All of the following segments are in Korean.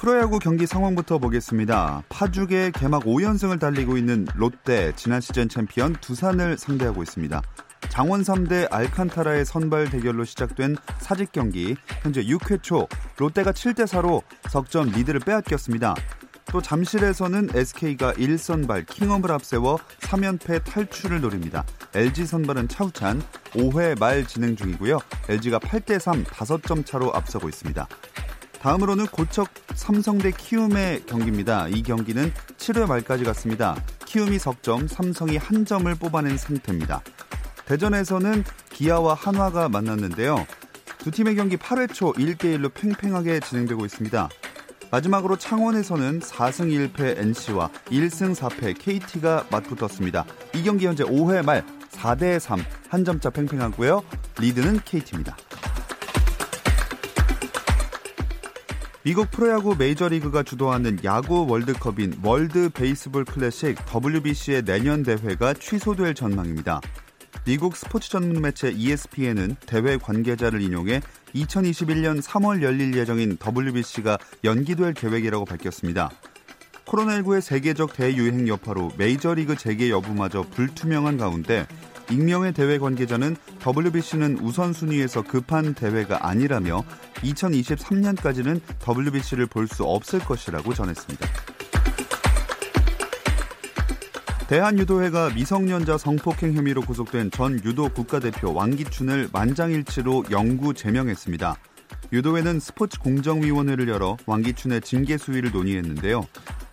프로야구 경기 상황부터 보겠습니다. 파죽의 개막 5연승을 달리고 있는 롯데 지난 시즌 챔피언 두산을 상대하고 있습니다. 장원삼 대 알칸타라의 선발 대결로 시작된 사직 경기 현재 6회 초 롯데가 7대 4로 석점 리드를 빼앗겼습니다. 또 잠실에서는 SK가 1선발 킹엄을 앞세워 3연패 탈출을 노립니다. LG 선발은 차우찬 5회 말 진행 중이고요. LG가 8대 3 5점 차로 앞서고 있습니다. 다음으로는 고척 삼성 대 키움의 경기입니다. 이 경기는 7회 말까지 갔습니다. 키움이 석점, 삼성이 한 점을 뽑아낸 상태입니다. 대전에서는 기아와 한화가 만났는데요. 두 팀의 경기 8회 초 1대1로 팽팽하게 진행되고 있습니다. 마지막으로 창원에서는 4승 1패 NC와 1승 4패 KT가 맞붙었습니다. 이 경기 현재 5회 말 4대 3 한 점차 팽팽하고요. 리드는 KT입니다. 미국 프로야구 메이저리그가 주도하는 야구 월드컵인 월드 베이스볼 클래식 WBC의 내년 대회가 취소될 전망입니다. 미국 스포츠 전문 매체 ESPN은 대회 관계자를 인용해 2021년 3월 열릴 예정인 WBC가 연기될 계획이라고 밝혔습니다. 코로나19의 세계적 대유행 여파로 메이저리그 재개 여부마저 불투명한 가운데 익명의 대회 관계자는 WBC는 우선순위에서 급한 대회가 아니라며 2023년까지는 WBC를 볼 수 없을 것이라고 전했습니다. 대한유도회가 미성년자 성폭행 혐의로 구속된 전 유도 국가대표 왕기춘을 만장일치로 영구 제명했습니다. 유도회는 스포츠 공정위원회를 열어 왕기춘의 징계 수위를 논의했는데요.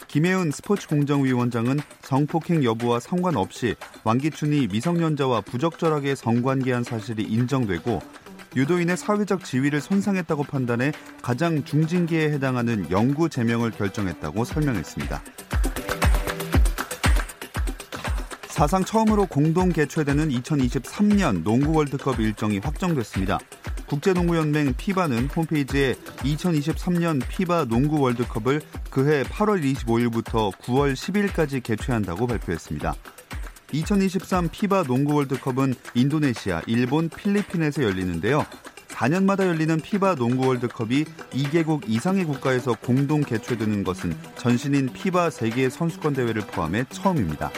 김혜은 스포츠 공정위원장은 성폭행 여부와 상관없이 왕기춘이 미성년자와 부적절하게 성관계한 사실이 인정되고 유도인의 사회적 지위를 손상했다고 판단해 가장 중징계에 해당하는 영구 제명을 결정했다고 설명했습니다. 사상 처음으로 공동 개최되는 2023년 농구 월드컵 일정이 확정됐습니다. 국제농구연맹 피바는 홈페이지에 2023년 피바 농구 월드컵을 그해 8월 25일부터 9월 10일까지 개최한다고 발표했습니다. 2023 피바 농구 월드컵은 인도네시아, 일본, 필리핀에서 열리는데요. 4년마다 열리는 피바 농구 월드컵이 2개국 이상의 국가에서 공동 개최되는 것은 전신인 피바 세계 선수권 대회를 포함해 처음입니다.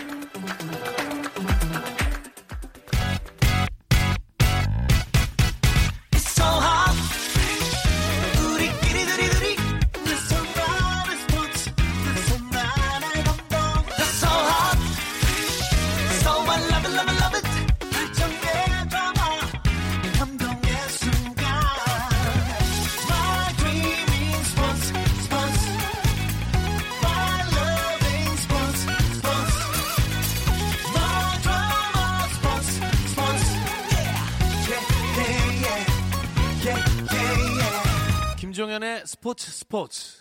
스포츠 스포츠.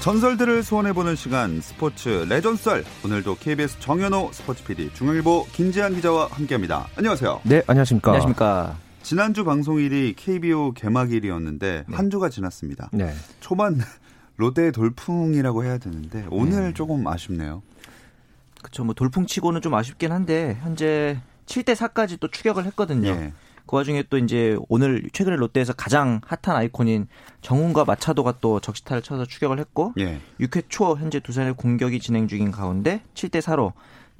전설들을 소환해보는 시간 스포츠 레전썰 오늘도 KBS 정현호 스포츠 PD 중앙일보 김지한 기자와 함께합니다. 안녕하세요. 네 안녕하십니까. 안녕하십니까. 지난주 방송일이 KBO 개막일이었는데 네. 한 주가 지났습니다. 네. 초반 롯데의 돌풍이라고 해야 되는데 오늘 네. 조금 아쉽네요. 그렇죠. 뭐 돌풍치고는 좀 아쉽긴 한데 현재 7대 4까지 또 추격을 했거든요. 예. 그 와중에 또 이제 오늘 최근에 롯데에서 가장 핫한 아이콘인 정훈과 마차도가 또 적시타를 쳐서 추격을 했고 예. 6회 초 현재 두산의 공격이 진행 중인 가운데 7대 4로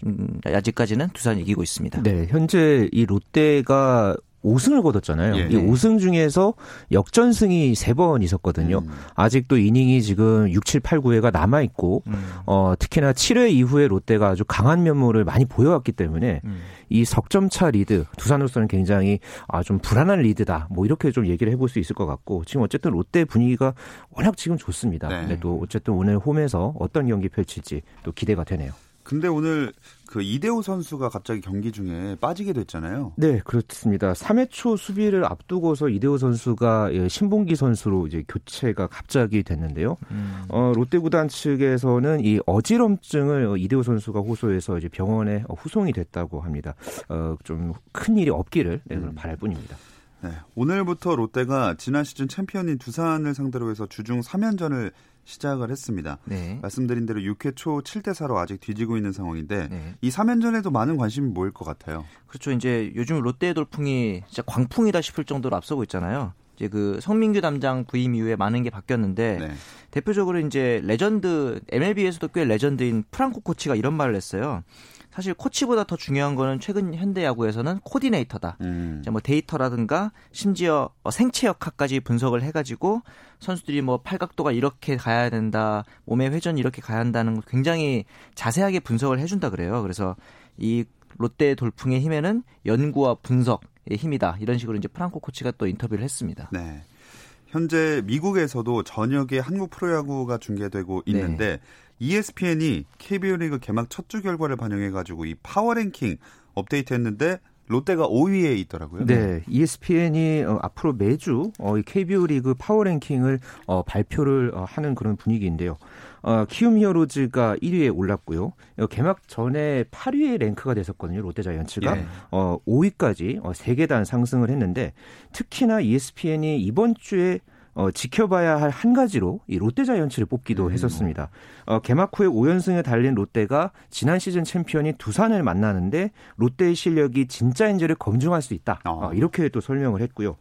음, 아직까지는 두산이 이기고 있습니다. 네, 현재 이 롯데가 5승을 거뒀잖아요. 예. 이 5승 중에서 역전승이 3번 있었거든요. 음. 아직도 이닝이 지금 6, 7, 8, 9회가 남아 있고 음. 어, 특히나 7회 이후에 롯데가 아주 강한 면모를 많이 보여왔기 때문에 음. 이 석점차 리드 두산으로서는 굉장히 아, 좀 불안한 리드다. 뭐 이렇게 좀 얘기를 해볼 수 있을 것 같고 지금 어쨌든 롯데 분위기가 워낙 지금 좋습니다. 네. 근데 또 어쨌든 오늘 홈에서 어떤 경기 펼칠지 또 기대가 되네요. 근데 오늘 그 이대호 선수가 갑자기 경기 중에 빠지게 됐잖아요. 네, 그렇습니다. 3회 초 수비를 앞두고서 이대호 선수가 예, 신본기 선수로 이제 교체가 갑자기 됐는데요. 음. 어, 롯데 구단 측에서는 이 어지럼증을 이대호 선수가 호소해서 이제 병원에 후송이 됐다고 합니다. 어, 좀 큰 일이 없기를 네, 음. 바랄 뿐입니다. 네, 오늘부터 롯데가 지난 시즌 챔피언인 두산을 상대로 해서 주중 3연전을 시작을 했습니다. 네. 말씀드린 대로 6회 초 7대 4로 아직 뒤지고 있는 상황인데 네. 이 3연전에도 많은 관심이 모일 것 같아요. 그렇죠. 이제 요즘 롯데의 돌풍이 진짜 광풍이다 싶을 정도로 앞서고 있잖아요. 이제 그 성민규 담장 부임 이후에 많은 게 바뀌었는데 네. 대표적으로 이제 레전드 MLB에서도 꽤 레전드인 프랑코 코치가 이런 말을 했어요. 사실 코치보다 더 중요한 거는 최근 현대 야구에서는 코디네이터다. 음. 뭐 데이터라든가 심지어 어, 생체 역학까지 분석을 해가지고 선수들이 뭐 팔각도가 이렇게 가야 된다, 몸의 회전이 이렇게 가야 한다는 걸 굉장히 자세하게 분석을 해준다 그래요. 그래서 이 롯데 돌풍의 힘에는 연구와 분석의 힘이다. 이런 식으로 이제 프랑코 코치가 또 인터뷰를 했습니다. 네. 현재 미국에서도 저녁에 한국 프로야구가 중계되고 있는데 네. ESPN이 KBO 리그 개막 첫 주 결과를 반영해 가지고 이 파워랭킹 업데이트했는데 롯데가 5위에 있더라고요. 네, ESPN이 어, 앞으로 매주 어, 이 KBO 리그 파워 랭킹을 어, 발표를 어, 하는 그런 분위기인데요. 어, 키움 히어로즈가 1위에 올랐고요. 어, 개막 전에 8위에 랭크가 됐었거든요. 롯데자이언츠가 예. 어, 5위까지 어, 3계단 상승을 했는데 특히나 ESPN이 이번 주에 어, 지켜봐야 할 한 가지로 이 롯데 자이언츠를 뽑기도 음. 했었습니다. 어, 개막 후에 5연승에 달린 롯데가 지난 시즌 챔피언인 두산을 만나는데 롯데의 실력이 진짜인지를 검증할 수 있다. 어. 어, 이렇게 또 설명을 했고요.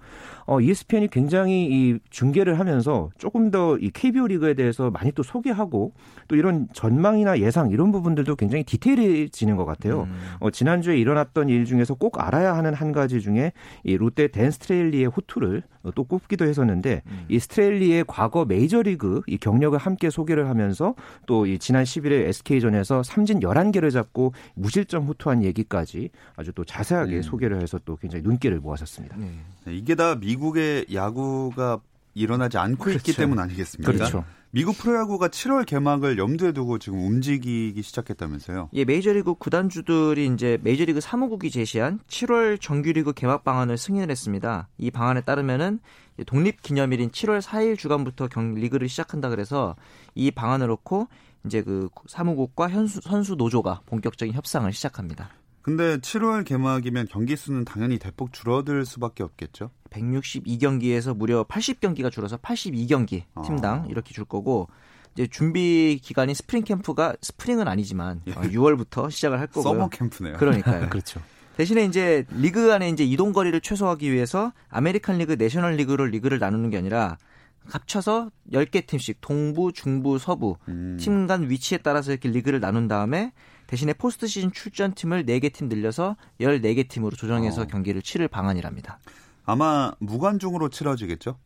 어, ESPN이 굉장히 이 중계를 하면서 조금 더 이 KBO 리그에 대해서 많이 또 소개하고 또 이런 전망이나 예상 이런 부분들도 굉장히 디테일해지는 것 같아요. 음. 어, 지난주에 일어났던 일 중에서 꼭 알아야 하는 한 가지 중에 이 롯데 댄 스트레일리의 호투를 또 꼽기도 했었는데 음. 이 스트레일리의 과거 메이저리그 이 경력을 함께 소개를 하면서 또 이 지난 11일 SK전에서 삼진 11개를 잡고 무실점 호투한 얘기까지 아주 또 자세하게 음. 소개를 해서 또 굉장히 눈길을 모았었습니다. 네. 이게 다 미국 의 야구가 일어나지 않고 그렇죠. 있기 때문 아니겠습니까? 그렇죠. 미국 프로야구가 7월 개막을 염두에 두고 지금 움직이기 시작했다면서요? 예, 메이저리그 구단주들이 이제 메이저리그 사무국이 제시한 7월 정규리그 개막 방안을 승인을 했습니다. 이 방안에 따르면은 독립기념일인 7월 4일 주간부터 경 리그를 시작한다 그래서 이 방안을 놓고 이제 그 사무국과 현수, 선수 노조가 본격적인 협상을 시작합니다. 근데 7월 개막이면 경기 수는 당연히 대폭 줄어들 수밖에 없겠죠? 162경기에서 무려 80경기가 줄어서 82경기 팀당 아. 이렇게 줄 거고 이제 준비 기간이 스프링 캠프가 스프링은 아니지만 예. 6월부터 어, 시작을 할 거고요. 서머 캠프네요. 그러니까요. 그렇죠. 대신에 이제 리그 안에 이제 이동 거리를 최소화하기 위해서 아메리칸 리그, 내셔널 리그로 리그를 나누는 게 아니라 합쳐서 10개 팀씩 동부, 중부, 서부 음. 팀간 위치에 따라서 이렇게 리그를 나눈 다음에 대신에 포스트 시즌 출전팀을 4개 팀 늘려서 14개 팀으로 조정해서 어. 경기를 치를 방안이랍니다. 아마 무관중으로 치러지겠죠?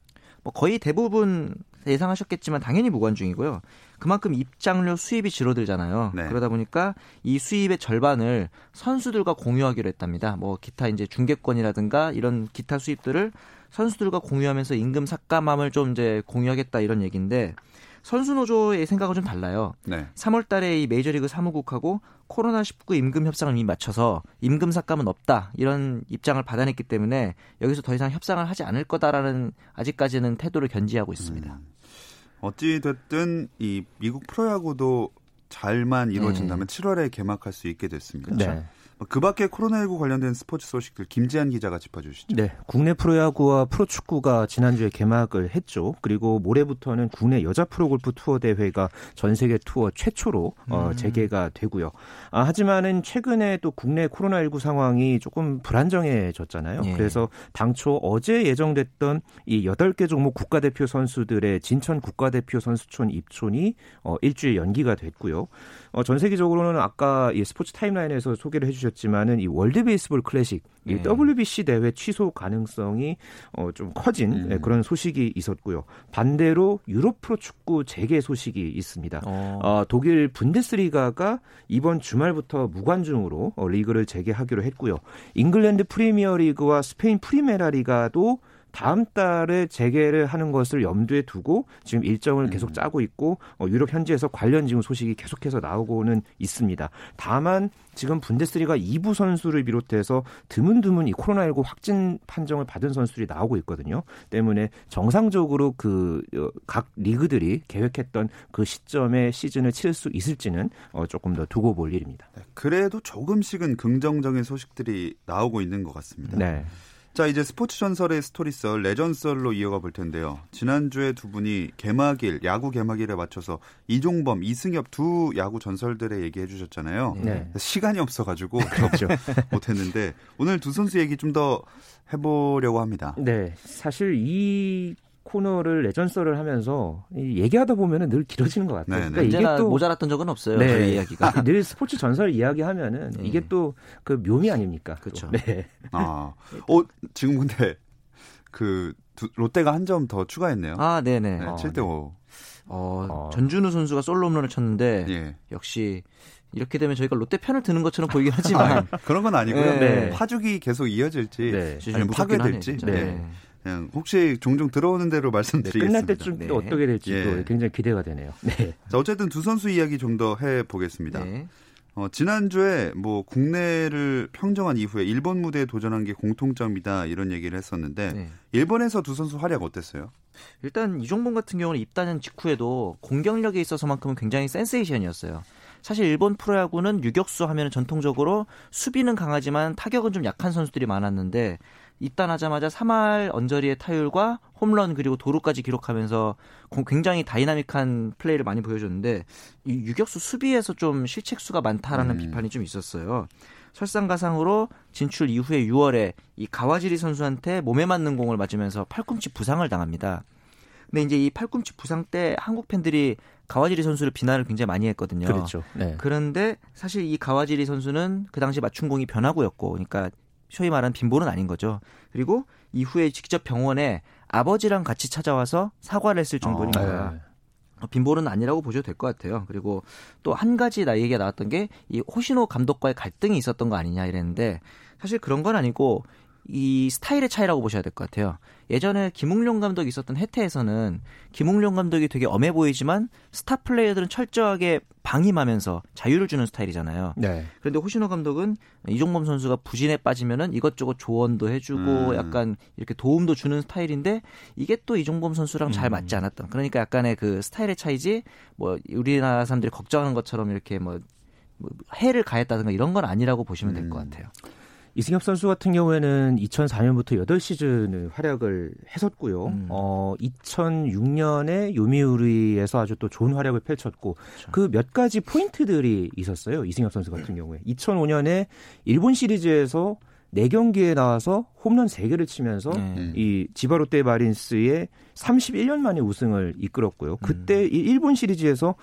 뭐 거의 대부분 예상하셨겠지만 당연히 무관중이고요. 그만큼 입장료 수입이 줄어들잖아요. 네. 그러다 보니까 이 수입의 절반을 선수들과 공유하기로 했답니다. 뭐 기타 이제 중계권이라든가 이런 기타 수입들을 선수들과 공유하면서 임금 삭감함을 좀 이제 공유하겠다 이런 얘기인데 선수 노조의 생각은 좀 달라요. 네. 3월 달에 이 메이저리그 사무국하고 코로나 19 임금 협상을 이미 맞춰서 임금 삭감은 없다. 이런 입장을 받아냈기 때문에 여기서 더 이상 협상을 하지 않을 거다라는 아직까지는 태도를 견지하고 있습니다. 음. 어찌 됐든 이 미국 프로야구도 잘만 이루어진다면 네. 7월에 개막할 수 있게 됐습니다. 네. 뭐그 밖에 코로나19 관련된 스포츠 소식들 김지한 기자가 짚어주시죠. 네, 국내 프로야구와 프로축구가 지난주에 개막을 했죠. 그리고 모레부터는 국내 여자 프로골프 투어 대회가 전 세계 투어 최초로 어, 음. 재개가 되고요. 아, 하지만은 최근에 또 국내 코로나19 상황이 조금 불안정해졌잖아요. 예. 그래서 당초 어제 예정됐던 이 8개 종목 국가대표 선수들의 진천 국가대표 선수촌 입촌이 어, 일주일 연기가 됐고요. 어, 전 세계적으로는 아까 이 스포츠 타임라인에서 소개를 해주셨지만은 이 월드 베이스볼 클래식, 이 네. WBC 대회 취소 가능성이 어, 좀 커진 음. 네, 그런 소식이 있었고요. 반대로 유럽 프로 축구 재개 소식이 있습니다. 어. 어, 독일 분데스리가가 이번 주말부터 무관중으로 어, 리그를 재개하기로 했고요. 잉글랜드 프리미어 리그와 스페인 프리메라 리가도 다음 달에 재개를 하는 것을 염두에 두고 지금 일정을 계속 음. 짜고 있고 어, 유럽 현지에서 관련 지금 소식이 계속해서 나오고는 있습니다. 다만 지금 분데스리가 2부 선수를 비롯해서 드문드문 이 코로나19 확진 판정을 받은 선수들이 나오고 있거든요. 때문에 정상적으로 그각 어, 리그들이 계획했던 그 시점에 시즌을 치를 수 있을지는 어, 조금 더 두고 볼 일입니다. 네, 그래도 조금씩은 긍정적인 소식들이 나오고 있는 것 같습니다. 네. 자, 이제 스포츠 전설의 스토리썰, 레전썰로 이어가 볼 텐데요. 지난주에 두 분이 개막일, 야구 개막일에 맞춰서 이종범, 이승엽 두 야구 전설들의 얘기 해 주셨잖아요. 네. 시간이 없어가지고 그렇죠. 못했는데 오늘 두 선수 얘기 좀 더 해보려고 합니다. 네, 사실 이 코너를 레전설을 하면서 얘기하다 보면은 늘 길어지는 것 같아요. 그러니까 이게 또 모자랐던 적은 없어요. 네. 저희 이야기가 늘 스포츠 전설 이야기하면은 네. 이게 또 그 묘미 아닙니까? 그렇죠. 네. 아, 어 지금 근데 그 두, 롯데가 한 점 더 추가했네요. 아, 네네. 네, 7대 5. 어, 어, 전준우 선수가 솔로 홈런을 쳤는데 예. 역시 이렇게 되면 저희가 롯데 편을 드는 것처럼 보이긴 하지만 그런 건 아니고요. 네. 파죽이 계속 이어질지 네. 아니면 파괴될지. 네. 그냥 혹시 종종 들어오는 대로 말씀드리겠습니다. 끝날 때쯤 네. 또 어떻게 될지 예. 또 굉장히 기대가 되네요. 네. 자, 어쨌든 두 선수 이야기 좀 더 해보겠습니다. 네. 어, 지난주에 뭐 국내를 평정한 이후에 일본 무대에 도전한 게 공통점이다 이런 얘기를 했었는데 네. 일본에서 두 선수 활약 어땠어요? 일단 이종범 같은 경우는 입단한 직후에도 공격력에 있어서만큼은 굉장히 센세이션이었어요. 사실 일본 프로야구는 유격수 하면 전통적으로 수비는 강하지만 타격은 좀 약한 선수들이 많았는데 입단하자마자 3할 언저리의 타율과 홈런 그리고 도루까지 기록하면서 굉장히 다이나믹한 플레이를 많이 보여줬는데 이 유격수 수비에서 좀 실책수가 많다라는 음. 비판이 좀 있었어요. 설상가상으로 진출 이후에 6월에 이 가와지리 선수한테 몸에 맞는 공을 맞으면서 팔꿈치 부상을 당합니다. 근데 이제 이 팔꿈치 부상 때 한국 팬들이 가와지리 선수를 비난을 굉장히 많이 했거든요. 그렇죠. 네. 그런데 사실 이 가와지리 선수는 그 당시 맞춤 공이 변화구였고, 그러니까 소위 말하는 빈볼은 아닌 거죠. 그리고 이후에 직접 병원에 아버지랑 같이 찾아와서 사과를 했을 정도니까 어, 네. 어, 빈볼은 아니라고 보셔도 될 것 같아요. 그리고 또 한 가지 나 얘기가 나왔던 게 이 호시노 감독과의 갈등이 있었던 거 아니냐 이랬는데 사실 그런 건 아니고 이 스타일의 차이라고 보셔야 될 것 같아요. 예전에 김웅룡 감독이 있었던 해태에서는 김웅룡 감독이 되게 엄해 보이지만 스타 플레이어들은 철저하게 방임하면서 자유를 주는 스타일이잖아요. 네. 그런데 호시노 감독은 이종범 선수가 부진에 빠지면은 이것저것 조언도 해주고 음. 약간 이렇게 도움도 주는 스타일인데 이게 또 이종범 선수랑 잘 음. 맞지 않았던. 그러니까 약간의 그 스타일의 차이지 뭐 우리나라 사람들이 걱정하는 것처럼 이렇게 뭐, 뭐 해를 가했다든가 이런 건 아니라고 보시면 될것 음. 같아요. 이승엽 선수 같은 경우에는 2004년부터 8시즌을 활약을 했었고요. 음. 어, 2006년에 요미우리에서 아주 또 좋은 활약을 펼쳤고 그렇죠. 그몇 가지 포인트들이 있었어요. 이승엽 선수 같은 경우에. 2005년에 일본 시리즈에서 4경기에 나와서 홈런 3개를 치면서 네. 이 지바롯데 마린스의 31년 만에 우승을 이끌었고요. 그때 음. 일본 시리즈에서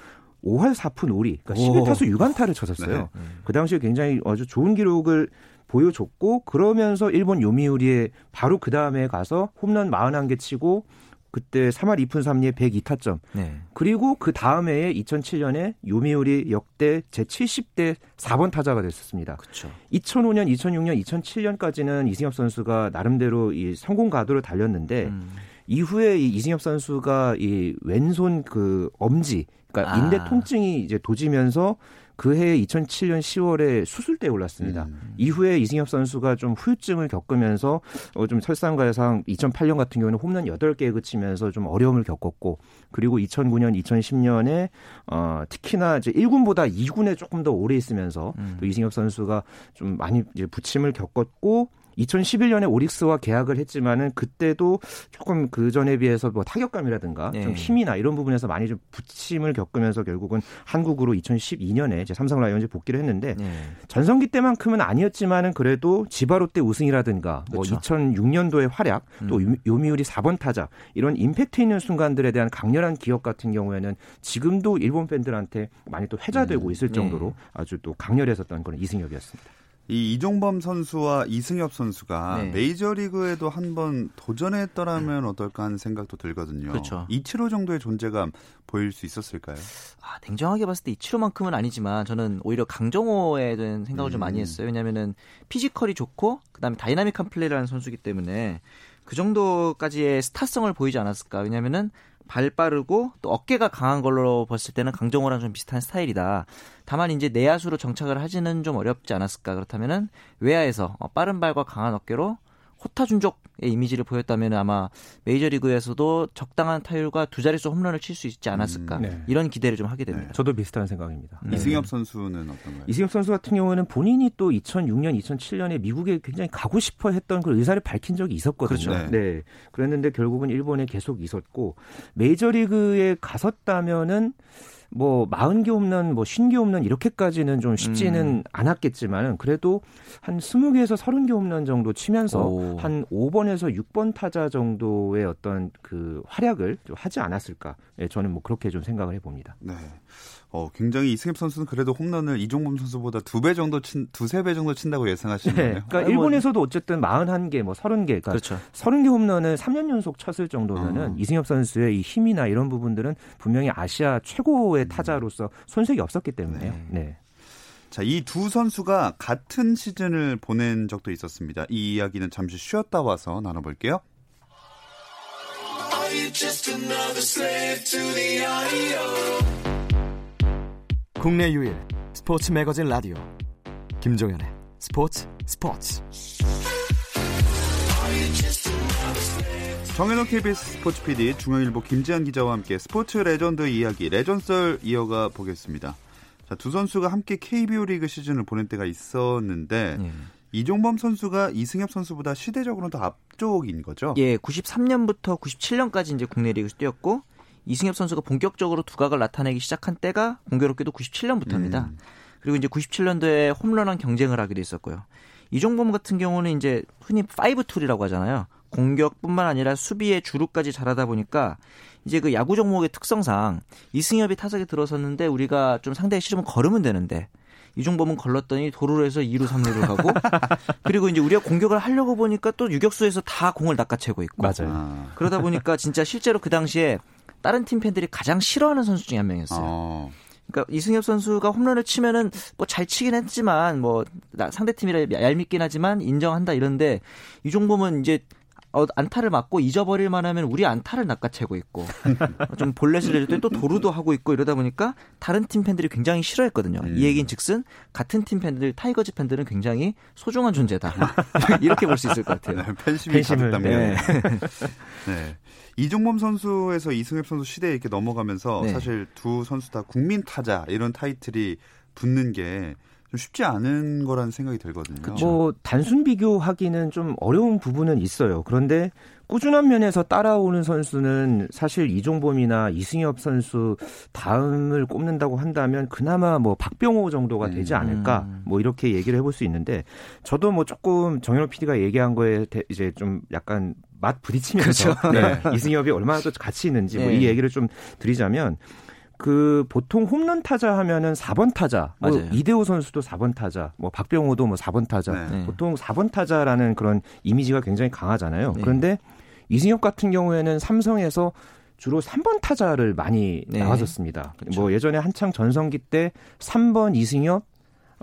5할 4푼 5리, 그러니까 11타수 6안타를 쳤었어요. 네. 그 당시에 굉장히 아주 좋은 기록을 보여줬고 그러면서 일본 요미우리에 바로 그 다음에 가서 홈런 41개 치고 그때 3할 2푼 3리에 102타점. 네. 그리고 그 다음 해에 2007년에 요미우리 역대 제 70대 4번 타자가 됐었습니다. 그쵸. 2005년, 2006년, 2007년까지는 이승엽 선수가 나름대로 이 성공 가도를 달렸는데 음. 이후에 이 이승엽 선수가 이 왼손 그 엄지 그러니까 아. 인대 통증이 이제 도지면서 그해 2007년 10월에 수술대에 올랐습니다. 음. 이후에 이승엽 선수가 좀 후유증을 겪으면서 어, 좀 설상가상 2008년 같은 경우는 홈런 8개에 그치면서 좀 어려움을 겪었고 그리고 2009년, 2010년에 어, 특히나 이제 1군보다 2군에 조금 더 오래 있으면서 음. 또 이승엽 선수가 좀 많이 이제 부침을 겪었고 2011년에 오릭스와 계약을 했지만은 그때도 조금 그 전에 비해서 뭐 타격감이라든가 네. 좀 힘이나 이런 부분에서 많이 좀 부침을 겪으면서 결국은 한국으로 2012년에 이제 삼성 라이온즈 복귀를 했는데 네. 전성기 때만큼은 아니었지만은 그래도 지바롯 때 우승이라든가 뭐 그렇죠. 2006년도의 활약 또 음. 요미우리 4번 타자 이런 임팩트 있는 순간들에 대한 강렬한 기억 같은 경우에는 지금도 일본 팬들한테 많이 또 회자되고 음. 있을 네. 정도로 아주 또 강렬했었던 그런 이승엽이었습니다. 이 이종범 선수와 이승엽 선수가 네. 메이저리그에도 한 번 도전했더라면 어떨까 하는 생각도 들거든요. 그렇죠. 이치로 정도의 존재감 보일 수 있었을까요? 아, 냉정하게 봤을 때 이치로만큼은 아니지만 저는 오히려 강정호에 대한 생각을 음. 좀 많이 음. 했어요. 왜냐면은 피지컬이 좋고 그다음에 다이나믹한 플레이를 하는 선수기 때문에 그 정도까지의 스타성을 보이지 않았을까. 왜냐면은 발 빠르고 또 어깨가 강한 걸로 봤을 때는 강정호랑 좀 비슷한 스타일이다. 다만 이제 내야수로 정착을 하지는 좀 어렵지 않았을까. 그렇다면은 외야에서 어, 빠른 발과 강한 어깨로 호타준족의 이미지를 보였다면 아마 메이저리그에서도 적당한 타율과 두 자릿수 홈런을 칠 수 있지 않았을까 음, 네. 이런 기대를 좀 하게 됩니다. 네. 저도 비슷한 생각입니다. 네. 이승엽 선수는 어떤가요? 이승엽 선수 같은 경우는 본인이 또 2006년, 2007년에 미국에 굉장히 가고 싶어 했던 그 의사를 밝힌 적이 있었거든요. 그렇죠. 네. 네. 그랬는데 결국은 일본에 계속 있었고 메이저리그에 갔었다면은 뭐 40개 홈런, 뭐 50개 홈런 이렇게까지는 좀 쉽지는 음. 않았겠지만 그래도 한 20개에서 30개 홈런 정도 치면서 오. 한 5번에서 6번 타자 정도의 어떤 그 활약을 좀 하지 않았을까. 예, 저는 뭐 그렇게 좀 생각을 해 봅니다. 네. 어, 굉장히 이승엽 선수는 그래도 홈런을 이종범 선수보다 두 배 정도 친, 두세 배 정도 친다고 예상하시는 네. 거예요? 그러니까 일본에서도 어쨌든 41개, 뭐 30개, 그러니까 그렇죠. 30개 홈런을 3년 연속 쳤을 정도면은 어. 이승엽 선수의 이 힘이나 이런 부분들은 분명히 아시아 최고의 음. 타자로서 손색이 없었기 때문에요. 네. 네. 자, 이 두 선수가 같은 시즌을 보낸 적도 있었습니다. 이 이야기는 잠시 쉬었다 와서 나눠볼게요. 국내 유일 스포츠 매거진 라디오 김종현의 스포츠 스포츠 정현호 KBS 스포츠 PD 중앙일보 김지한 기자와 함께 스포츠 레전드 이야기 레전썰 이어가 보겠습니다. 자, 두 선수가 함께 KBO 리그 시즌을 보낸 때가 있었는데 예. 이종범 선수가 이승엽 선수보다 시대적으로는 더 앞쪽인 거죠? 예, 93년부터 97년까지 이제 국내 리그에서 뛰었고 이승엽 선수가 본격적으로 두각을 나타내기 시작한 때가 공교롭게도 97년부터입니다. 음. 그리고 이제 97년도에 홈런왕 경쟁을 하기도 했었고요. 이종범 같은 경우는 이제 흔히 five tool이라고 하잖아요. 공격뿐만 아니라 수비의 주루까지 잘하다 보니까 이제 그 야구 종목의 특성상 이승엽이 타석에 들어섰는데 우리가 좀 상대에 싫으면 거르면 되는데 이종범은 걸렀더니 도루를 해서 2루 3루를 가고 그리고 이제 우리가 공격을 하려고 보니까 또 유격수에서 다 공을 낚아채고 있고 맞아요. 그러다 보니까 진짜 실제로 그 당시에 다른 팀 팬들이 가장 싫어하는 선수 중에 한 명이었어요. 어. 그러니까 이승엽 선수가 홈런을 치면은 뭐 잘 치긴 했지만 뭐 상대 팀이라 얄밉긴 하지만 인정한다 이런데 이종범은 이제 어, 안타를 맞고 잊어버릴 만하면 우리 안타를 낚아채고 있고 좀 볼넷을 내줄 때 또 도루도 하고 있고 이러다 보니까 다른 팀 팬들이 굉장히 싫어했거든요. 음. 이 얘기인 즉슨 같은 팀 팬들 타이거즈 팬들은 굉장히 소중한 존재다 이렇게 볼 수 있을 것 같아요. 네, 팬심이 가득답니다. 네. 네. 이종범 선수에서 이승엽 선수 시대에 이렇게 넘어가면서 네. 사실 두 선수 다 국민 타자 이런 타이틀이 붙는 게 좀 쉽지 않은 거라는 생각이 들거든요. 그쵸. 뭐 단순 비교하기는 좀 어려운 부분은 있어요. 그런데 꾸준한 면에서 따라오는 선수는 사실 이종범이나 이승엽 선수 다음을 꼽는다고 한다면 그나마 뭐 박병호 정도가 되지 음. 않을까 뭐 이렇게 얘기를 해볼 수 있는데 저도 뭐 조금 정현호 PD가 얘기한 거에 이제 좀 약간 맛 부딪히면서 그렇죠. 네. 이승엽이 얼마나 또 가치 있는지 네. 뭐이 얘기를 좀 드리자면 그 보통 홈런 타자 하면은 4번 타자, 뭐 이대호 선수도 4번 타자, 뭐 박병호도 뭐 4번 타자, 네. 보통 4번 타자라는 그런 이미지가 굉장히 강하잖아요. 네. 그런데 이승엽 같은 경우에는 삼성에서 주로 3번 타자를 많이 네. 나와줬습니다. 그렇죠. 뭐 예전에 한창 전성기 때 3번 이승엽,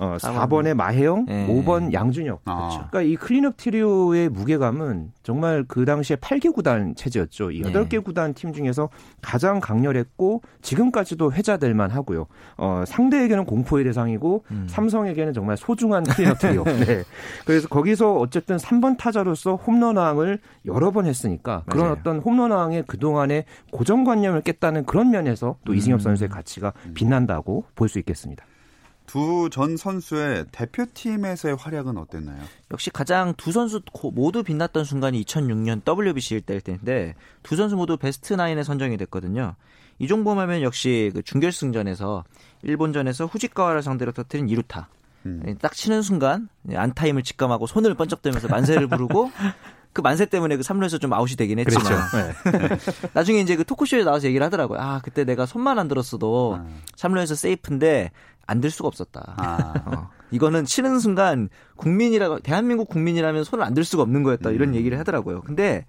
어, 4번의 마해영, 네. 5번 양준혁. 아. 그렇죠. 그러니까 이 클린업 트리오의 무게감은 정말 그 당시에 8개 구단 체제였죠. 이 8개 네. 구단 팀 중에서 가장 강렬했고 지금까지도 회자될 만 하고요. 어, 상대에게는 공포의 대상이고 음. 삼성에게는 정말 소중한 클린업 트리오. 네. 그래서 거기서 어쨌든 3번 타자로서 홈런왕을 여러 번 했으니까 그런 맞아요. 어떤 홈런왕의 그동안의 고정관념을 깼다는 그런 면에서 또 음. 이승엽 선수의 가치가 빛난다고 볼 수 있겠습니다. 두 전 선수의 대표팀에서의 활약은 어땠나요? 역시 가장 두 선수 모두 빛났던 순간이 2006년 WBC일 때일 텐데 두 선수 모두 베스트 나인에 선정이 됐거든요. 이종범 하면 역시 그 준결승전에서 일본전에서 후지카와를 상대로 터뜨린 2루타. 음. 예, 딱 치는 순간 안타임을 직감하고 손을 번쩍대면서 만세를 부르고 그 만세 때문에 그 3루에서 좀 아웃이 되긴 했지만 그렇죠. 네. 나중에 이제 그 토크쇼에 나와서 얘기를 하더라고요. 아 그때 내가 손만 안 들었어도 음. 3루에서 세이프인데 안 들 수가 없었다. 아. 어. 이거는 치는 순간 국민이라고 대한민국 국민이라면 손을 안 들 수가 없는 거였다 이런 음. 얘기를 하더라고요. 근데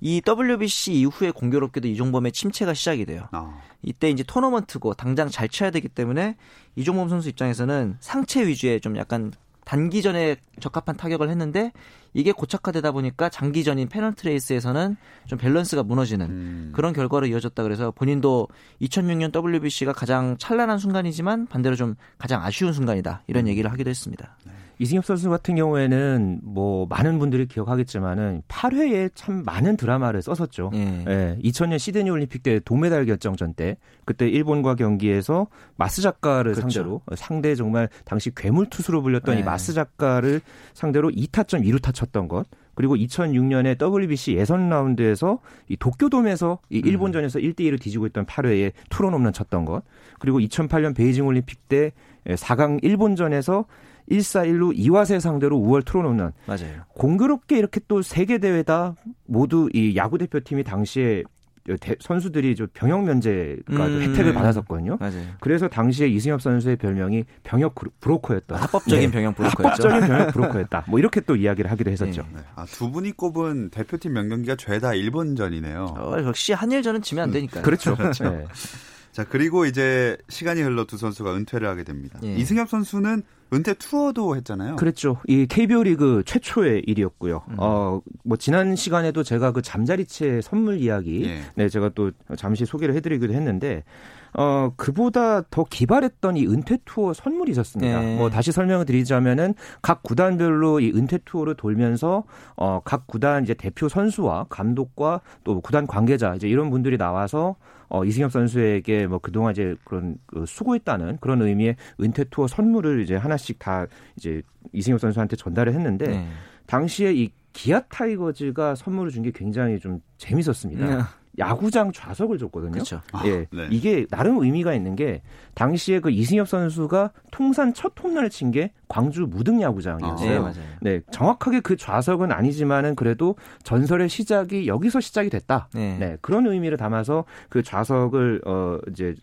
이 WBC 이후에 공교롭게도 이종범의 침체가 시작이 돼요. 아. 이때 이제 토너먼트고 당장 잘 쳐야 되기 때문에 이종범 선수 입장에서는 상체 위주의 좀 약간 단기전에 적합한 타격을 했는데 이게 고착화되다 보니까 장기전인 페넌트 레이스에서는 좀 밸런스가 무너지는 음. 그런 결과로 이어졌다 그래서 본인도 2006년 WBC가 가장 찬란한 순간이지만 반대로 좀 가장 아쉬운 순간이다 이런 음. 얘기를 하기도 했습니다. 네. 이승엽 선수 같은 경우에는 뭐 많은 분들이 기억하겠지만은 8회에 참 많은 드라마를 썼었죠. 예. 예 2000년 시드니 올림픽 때 동메달 결정전 때 그때 일본과 경기에서 마쓰자카를 그렇죠. 상대로 상대 정말 당시 괴물 투수로 불렸던 예. 이 마쓰자카를 상대로 2타점 2루타 쳤던 것. 그리고 2006년에 WBC 예선 라운드에서 이 도쿄돔에서 이 음. 일본전에서 음. 1대 1을 뒤지고 있던 8회에 투런 홈런 쳤던 것. 그리고 2008년 베이징 올림픽 때 4강 일본전에서 1사1루 이와세 상대로 5월 틀어놓는 맞아요. 공교롭게 이렇게 또 세계 대회다 모두 이 야구 대표팀이 당시에 선수들이 좀 병역 면제가 음, 혜택을 받았었거든요. 맞아요. 그래서 당시에 이승엽 선수의 별명이 병역 브로커였다. 합법적인 네. 병역 브로커였죠. 합법적인 병역 브로커였다. 뭐 이렇게 또 이야기를 하기도 했었죠. 네. 아, 두 분이 꼽은 대표팀 명경기가 죄다 일본전이네요. 어, 역시 한일전은 지면 안 되니까요. 그렇죠. 그렇죠. 네. 자 그리고 이제 시간이 흘러 두 선수가 은퇴를 하게 됩니다. 예. 이승엽 선수는 은퇴 투어도 했잖아요. 그랬죠. 이 KBO 리그 최초의 일이었고요. 음. 어, 뭐 지난 시간에도 제가 그 잠자리채 선물 이야기 예. 네, 제가 또 잠시 소개를 해 드리기도 했는데 어, 그보다 더 기발했던 이 은퇴 투어 선물이 있었습니다. 네. 뭐 다시 설명을 드리자면은 각 구단별로 이 은퇴 투어를 돌면서 어, 각 구단 이제 대표 선수와 감독과 또 구단 관계자 이제 이런 분들이 나와서 어, 이승엽 선수에게 뭐 그동안 이제 그런 그 수고했다는 그런 의미의 은퇴 투어 선물을 이제 하나씩 다 이제 이승엽 선수한테 전달을 했는데 네. 당시에 이 기아 타이거즈가 선물을 준 게 굉장히 좀 재밌었습니다. 네. 야구장 좌석을 줬거든요. 그렇죠. 아, 예. 네. 이게 나름 의미가 있는 게 당시에 그 이승엽 선수가 통산 첫 홈런을 친 게 광주 무등 야구장이었어요. 아, 네, 맞아요. 네, 정확하게 그 좌석은 아니지만은 그래도 전설의 시작이 여기서 시작이 됐다. 네. 네 그런 의미를 담아서 그 좌석을 어 이제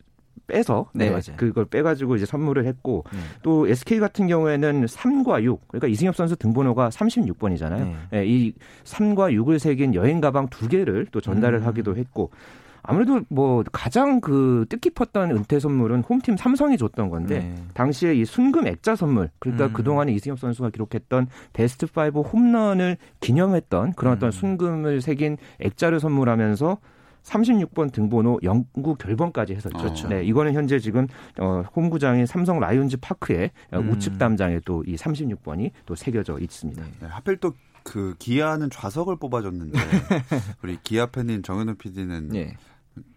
빼서 네, 네 그걸 빼가지고 이제 선물을 했고 네. 또 SK 같은 경우에는 3과 6 그러니까 이승엽 선수 등번호가 36번이잖아요. 네. 네, 이 3과 6을 새긴 여행 가방 두 개를 또 전달을 음. 하기도 했고 아무래도 뭐 가장 그 뜻깊었던 은퇴 선물은 홈팀 삼성이 줬던 건데 네. 당시에 이 순금 액자 선물 그러니까 음. 그동안에 이승엽 선수가 기록했던 베스트 5 홈런을 기념했던 그런 어떤 음. 순금을 새긴 액자를 선물하면서 36번 등번호 영구 결번까지 했었죠. 그렇죠. 네, 이거는 현재 지금 어, 홈구장인 삼성 라이온즈 파크에 음. 우측 담장에 또 이 36번이 또 새겨져 있습니다. 네, 하필 또그 기아는 좌석을 뽑아줬는데 우리 기아 팬인 정현우 PD는 네.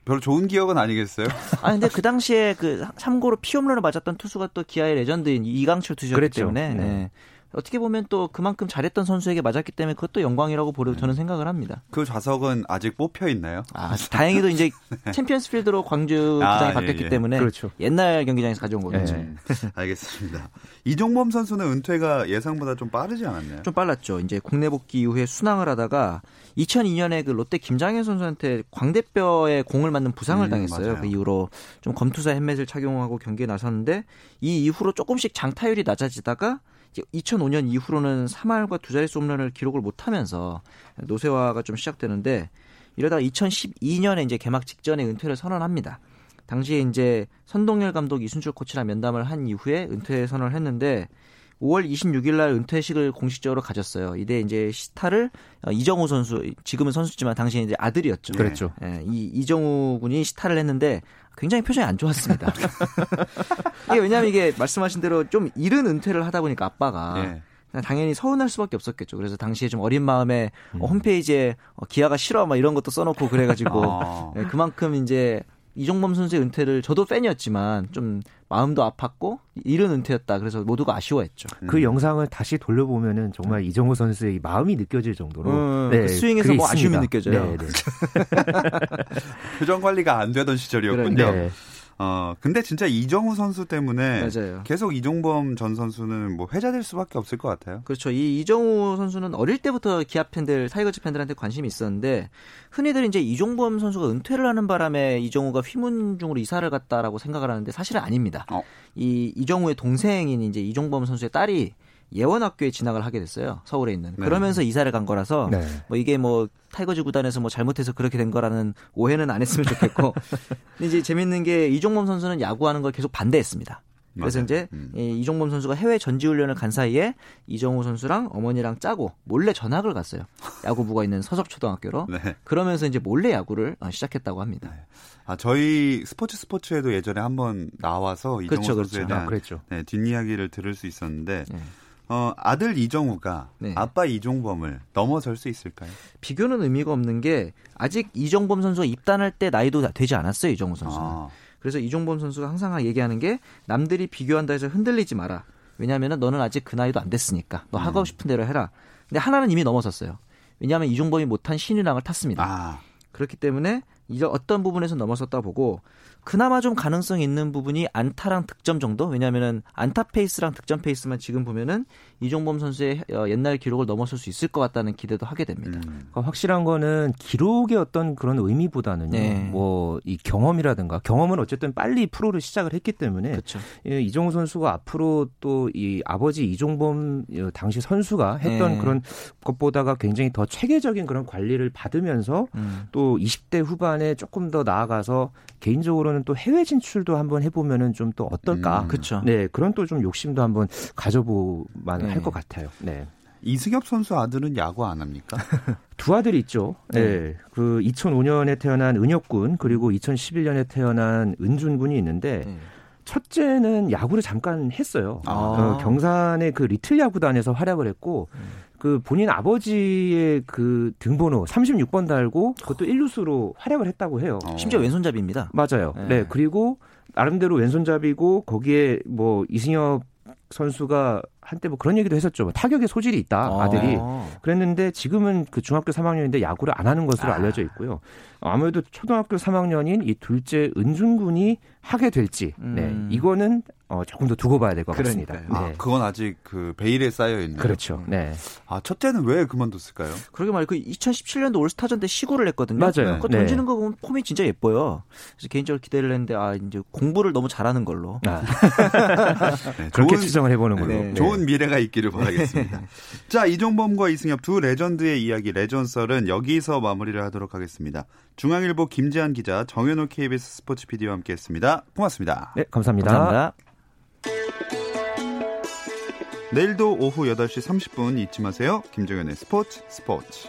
별로 좋은 기억은 아니겠어요? 아 근데 그 당시에 그 참고로 피홈런을 맞았던 투수가 또 기아의 레전드인 이강철 투수였기 그랬죠. 때문에 네. 네. 어떻게 보면 또 그만큼 잘했던 선수에게 맞았기 때문에 그것도 영광이라고 보려 저는 생각을 합니다. 그 좌석은 아직 뽑혀 있나요? 아, 다행히도 이제 챔피언스 필드로 광주 아, 구장이 아, 바뀌었기 예, 예. 때문에 그렇죠. 옛날 경기장에서 가져온 거겠죠. 예. 알겠습니다. 이종범 선수는 은퇴가 예상보다 좀 빠르지 않았나요? 좀 빨랐죠. 이제 국내 복귀 이후에 순항을 하다가 2002년에 그 롯데 김장현 선수한테 광대뼈에 공을 맞는 부상을 음, 당했어요. 맞아요. 그 이후로 좀 검투사 헬멧을 착용하고 경기에 나섰는데 이 이후로 조금씩 장타율이 낮아지다가 2005년 이후로는 3할과 두 자릿수 홈런을 기록을 못하면서 노쇠화가 좀 시작되는데 이러다가 2012년에 이제 개막 직전에 은퇴를 선언합니다. 당시에 이제 선동열 감독 이순철 코치랑 면담을 한 이후에 은퇴 선언을 했는데 5월 26일 날 은퇴식을 공식적으로 가졌어요. 이때 이제 시타를 어, 이정우 선수 지금은 선수지만 당시에 이제 아들이었죠. 그렇죠. 예, 이 이정우 군이 시타를 했는데 굉장히 표정이 안 좋았습니다. 이게 왜냐하면 이게 말씀하신 대로 좀 이른 은퇴를 하다 보니까 아빠가 예. 당연히 서운할 수밖에 없었겠죠. 그래서 당시에 좀 어린 마음에 음. 홈페이지에 어, 기아가 싫어 막 이런 것도 써놓고 그래가지고 아. 네, 그만큼 이제 이종범 선수의 은퇴를 저도 팬이었지만 좀 마음도 아팠고 이른 은퇴였다. 그래서 모두가 아쉬워했죠. 그 음. 영상을 다시 돌려보면은 정말 이정후 선수의 마음이 느껴질 정도로 음, 네, 그 스윙에서 뭐 아쉬움이 느껴져요. 네, 네. 표정 관리가 안 되던 시절이었군요. 네. 어, 근데 진짜 이정후 선수 때문에 맞아요. 계속 이종범 전 선수는 뭐 회자될 수밖에 없을 것 같아요. 그렇죠. 이 이정후 선수는 어릴 때부터 기아 팬들, 타이거즈 팬들한테 관심이 있었는데 흔히들 이제 이종범 선수가 은퇴를 하는 바람에 이정후가 휘문중으로 이사를 갔다라고 생각을 하는데 사실은 아닙니다. 어. 이 이정후의 동생인 이제 이종범 선수의 딸이 예원학교에 진학을 하게 됐어요. 서울에 있는. 네. 그러면서 이사를 간 거라서 네. 뭐 이게 뭐 타이거즈 구단에서 뭐 잘못해서 그렇게 된 거라는 오해는 안 했으면 좋겠고. 근데 이제 재밌는 게 이종범 선수는 야구하는 걸 계속 반대했습니다. 그래서 맞아요. 이제 음. 이종범 선수가 해외 전지훈련을 간 사이에 이정우 선수랑 어머니랑 짜고 몰래 전학을 갔어요. 야구부가 있는 서석초등학교로. 네. 그러면서 이제 몰래 야구를 어, 시작했다고 합니다. 네. 아 저희 스포츠 스포츠에도 예전에 한번 나와서 이정우 그렇죠, 선수에 그렇죠. 대한 아, 네, 뒷이야기를 들을 수 있었는데 네. 어, 아들 이정우가 네. 아빠 이종범을 넘어설 수 있을까요? 비교는 의미가 없는 게 아직 이종범 선수가 입단할 때 나이도 되지 않았어요 이정우 선수는. 아. 그래서 이종범 선수가 항상 얘기하는 게 남들이 비교한다 해서 흔들리지 마라. 왜냐하면 너는 아직 그 나이도 안 됐으니까 너 하고 음. 싶은 대로 해라. 근데 하나는 이미 넘어섰어요. 왜냐하면 이종범이 못한 신인왕을 탔습니다. 아. 그렇기 때문에 이제 어떤 부분에서 넘어섰다 보고 그나마 좀 가능성 있는 부분이 안타랑 득점 정도? 왜냐면은 안타 페이스랑 득점 페이스만 지금 보면은 이종범 선수의 어, 옛날 기록을 넘어설 수 있을 것 같다는 기대도 하게 됩니다. 음. 그러니까 확실한 거는 기록의 어떤 그런 의미보다는요. 네. 뭐이 경험이라든가 경험은 어쨌든 빨리 프로를 시작을 했기 때문에 그렇죠. 이종우 선수가 앞으로 또 이 아버지 이종범 어, 당시 선수가 했던 네. 그런 것보다가 굉장히 더 체계적인 그런 관리를 받으면서 음. 또 20대 후반 에 조금 더 나아가서 개인적으로는 또 해외 진출도 한번 해보면은 좀 또 어떨까. 음. 그렇죠. 네 그런 또 좀 욕심도 한번 가져보만 네. 할것 같아요. 네. 이승엽 선수 아들은 야구 안 합니까? 두 아들이 있죠. 네. 네. 그 2005년에 태어난 은혁군 그리고 2011년에 태어난 은준군이 있는데 네. 첫째는 야구를 잠깐 했어요. 아. 어, 경산의 그 리틀 야구단에서 활약을 했고 음. 그 본인 아버지의 그 등번호 36번 달고 그것도 1루수로 활약을 했다고 해요. 어. 심지어 왼손잡이입니다. 맞아요. 네. 네. 그리고 나름대로 왼손잡이고 거기에 뭐 이승엽 선수가 한때 뭐 그런 얘기도 했었죠. 뭐 타격에 소질이 있다 아. 아들이 그랬는데 지금은 그 중학교 3학년인데 야구를 안 하는 것으로 아. 알려져 있고요. 아무래도 초등학교 3학년인 이 둘째 은준군이 하게 될지 네, 음. 네 이거는 어, 조금 더 두고 봐야 될 것 같습니다. 네. 아, 그건 아직 그 베일에 쌓여 있는. 그렇죠. 네. 아 첫째는 왜 그만뒀을까요? 그러게 말이에요. 그 2017년도 올스타전 때 시구를 했거든요. 맞아요. 그 던지는 네. 거 보면 폼이 진짜 예뻐요. 그래서 개인적으로 기대를 했는데 아 이제 공부를 너무 잘하는 걸로. 아. 네, 그렇게 좋은, 추정을 해보는 걸로. 네. 좋은 미래가 있기를 바라겠습니다. 자 이종범과 이승엽 두 레전드의 이야기 레전설은 여기서 마무리를 하도록 하겠습니다. 중앙일보 김지한 기자, 정현호 KBS 스포츠 PD와 함께했습니다. 고맙습니다. 네, 감사합니다. 감사합니다. 내일도 오후 8시 30분 잊지 마세요. 김정현의 스포츠 스포츠.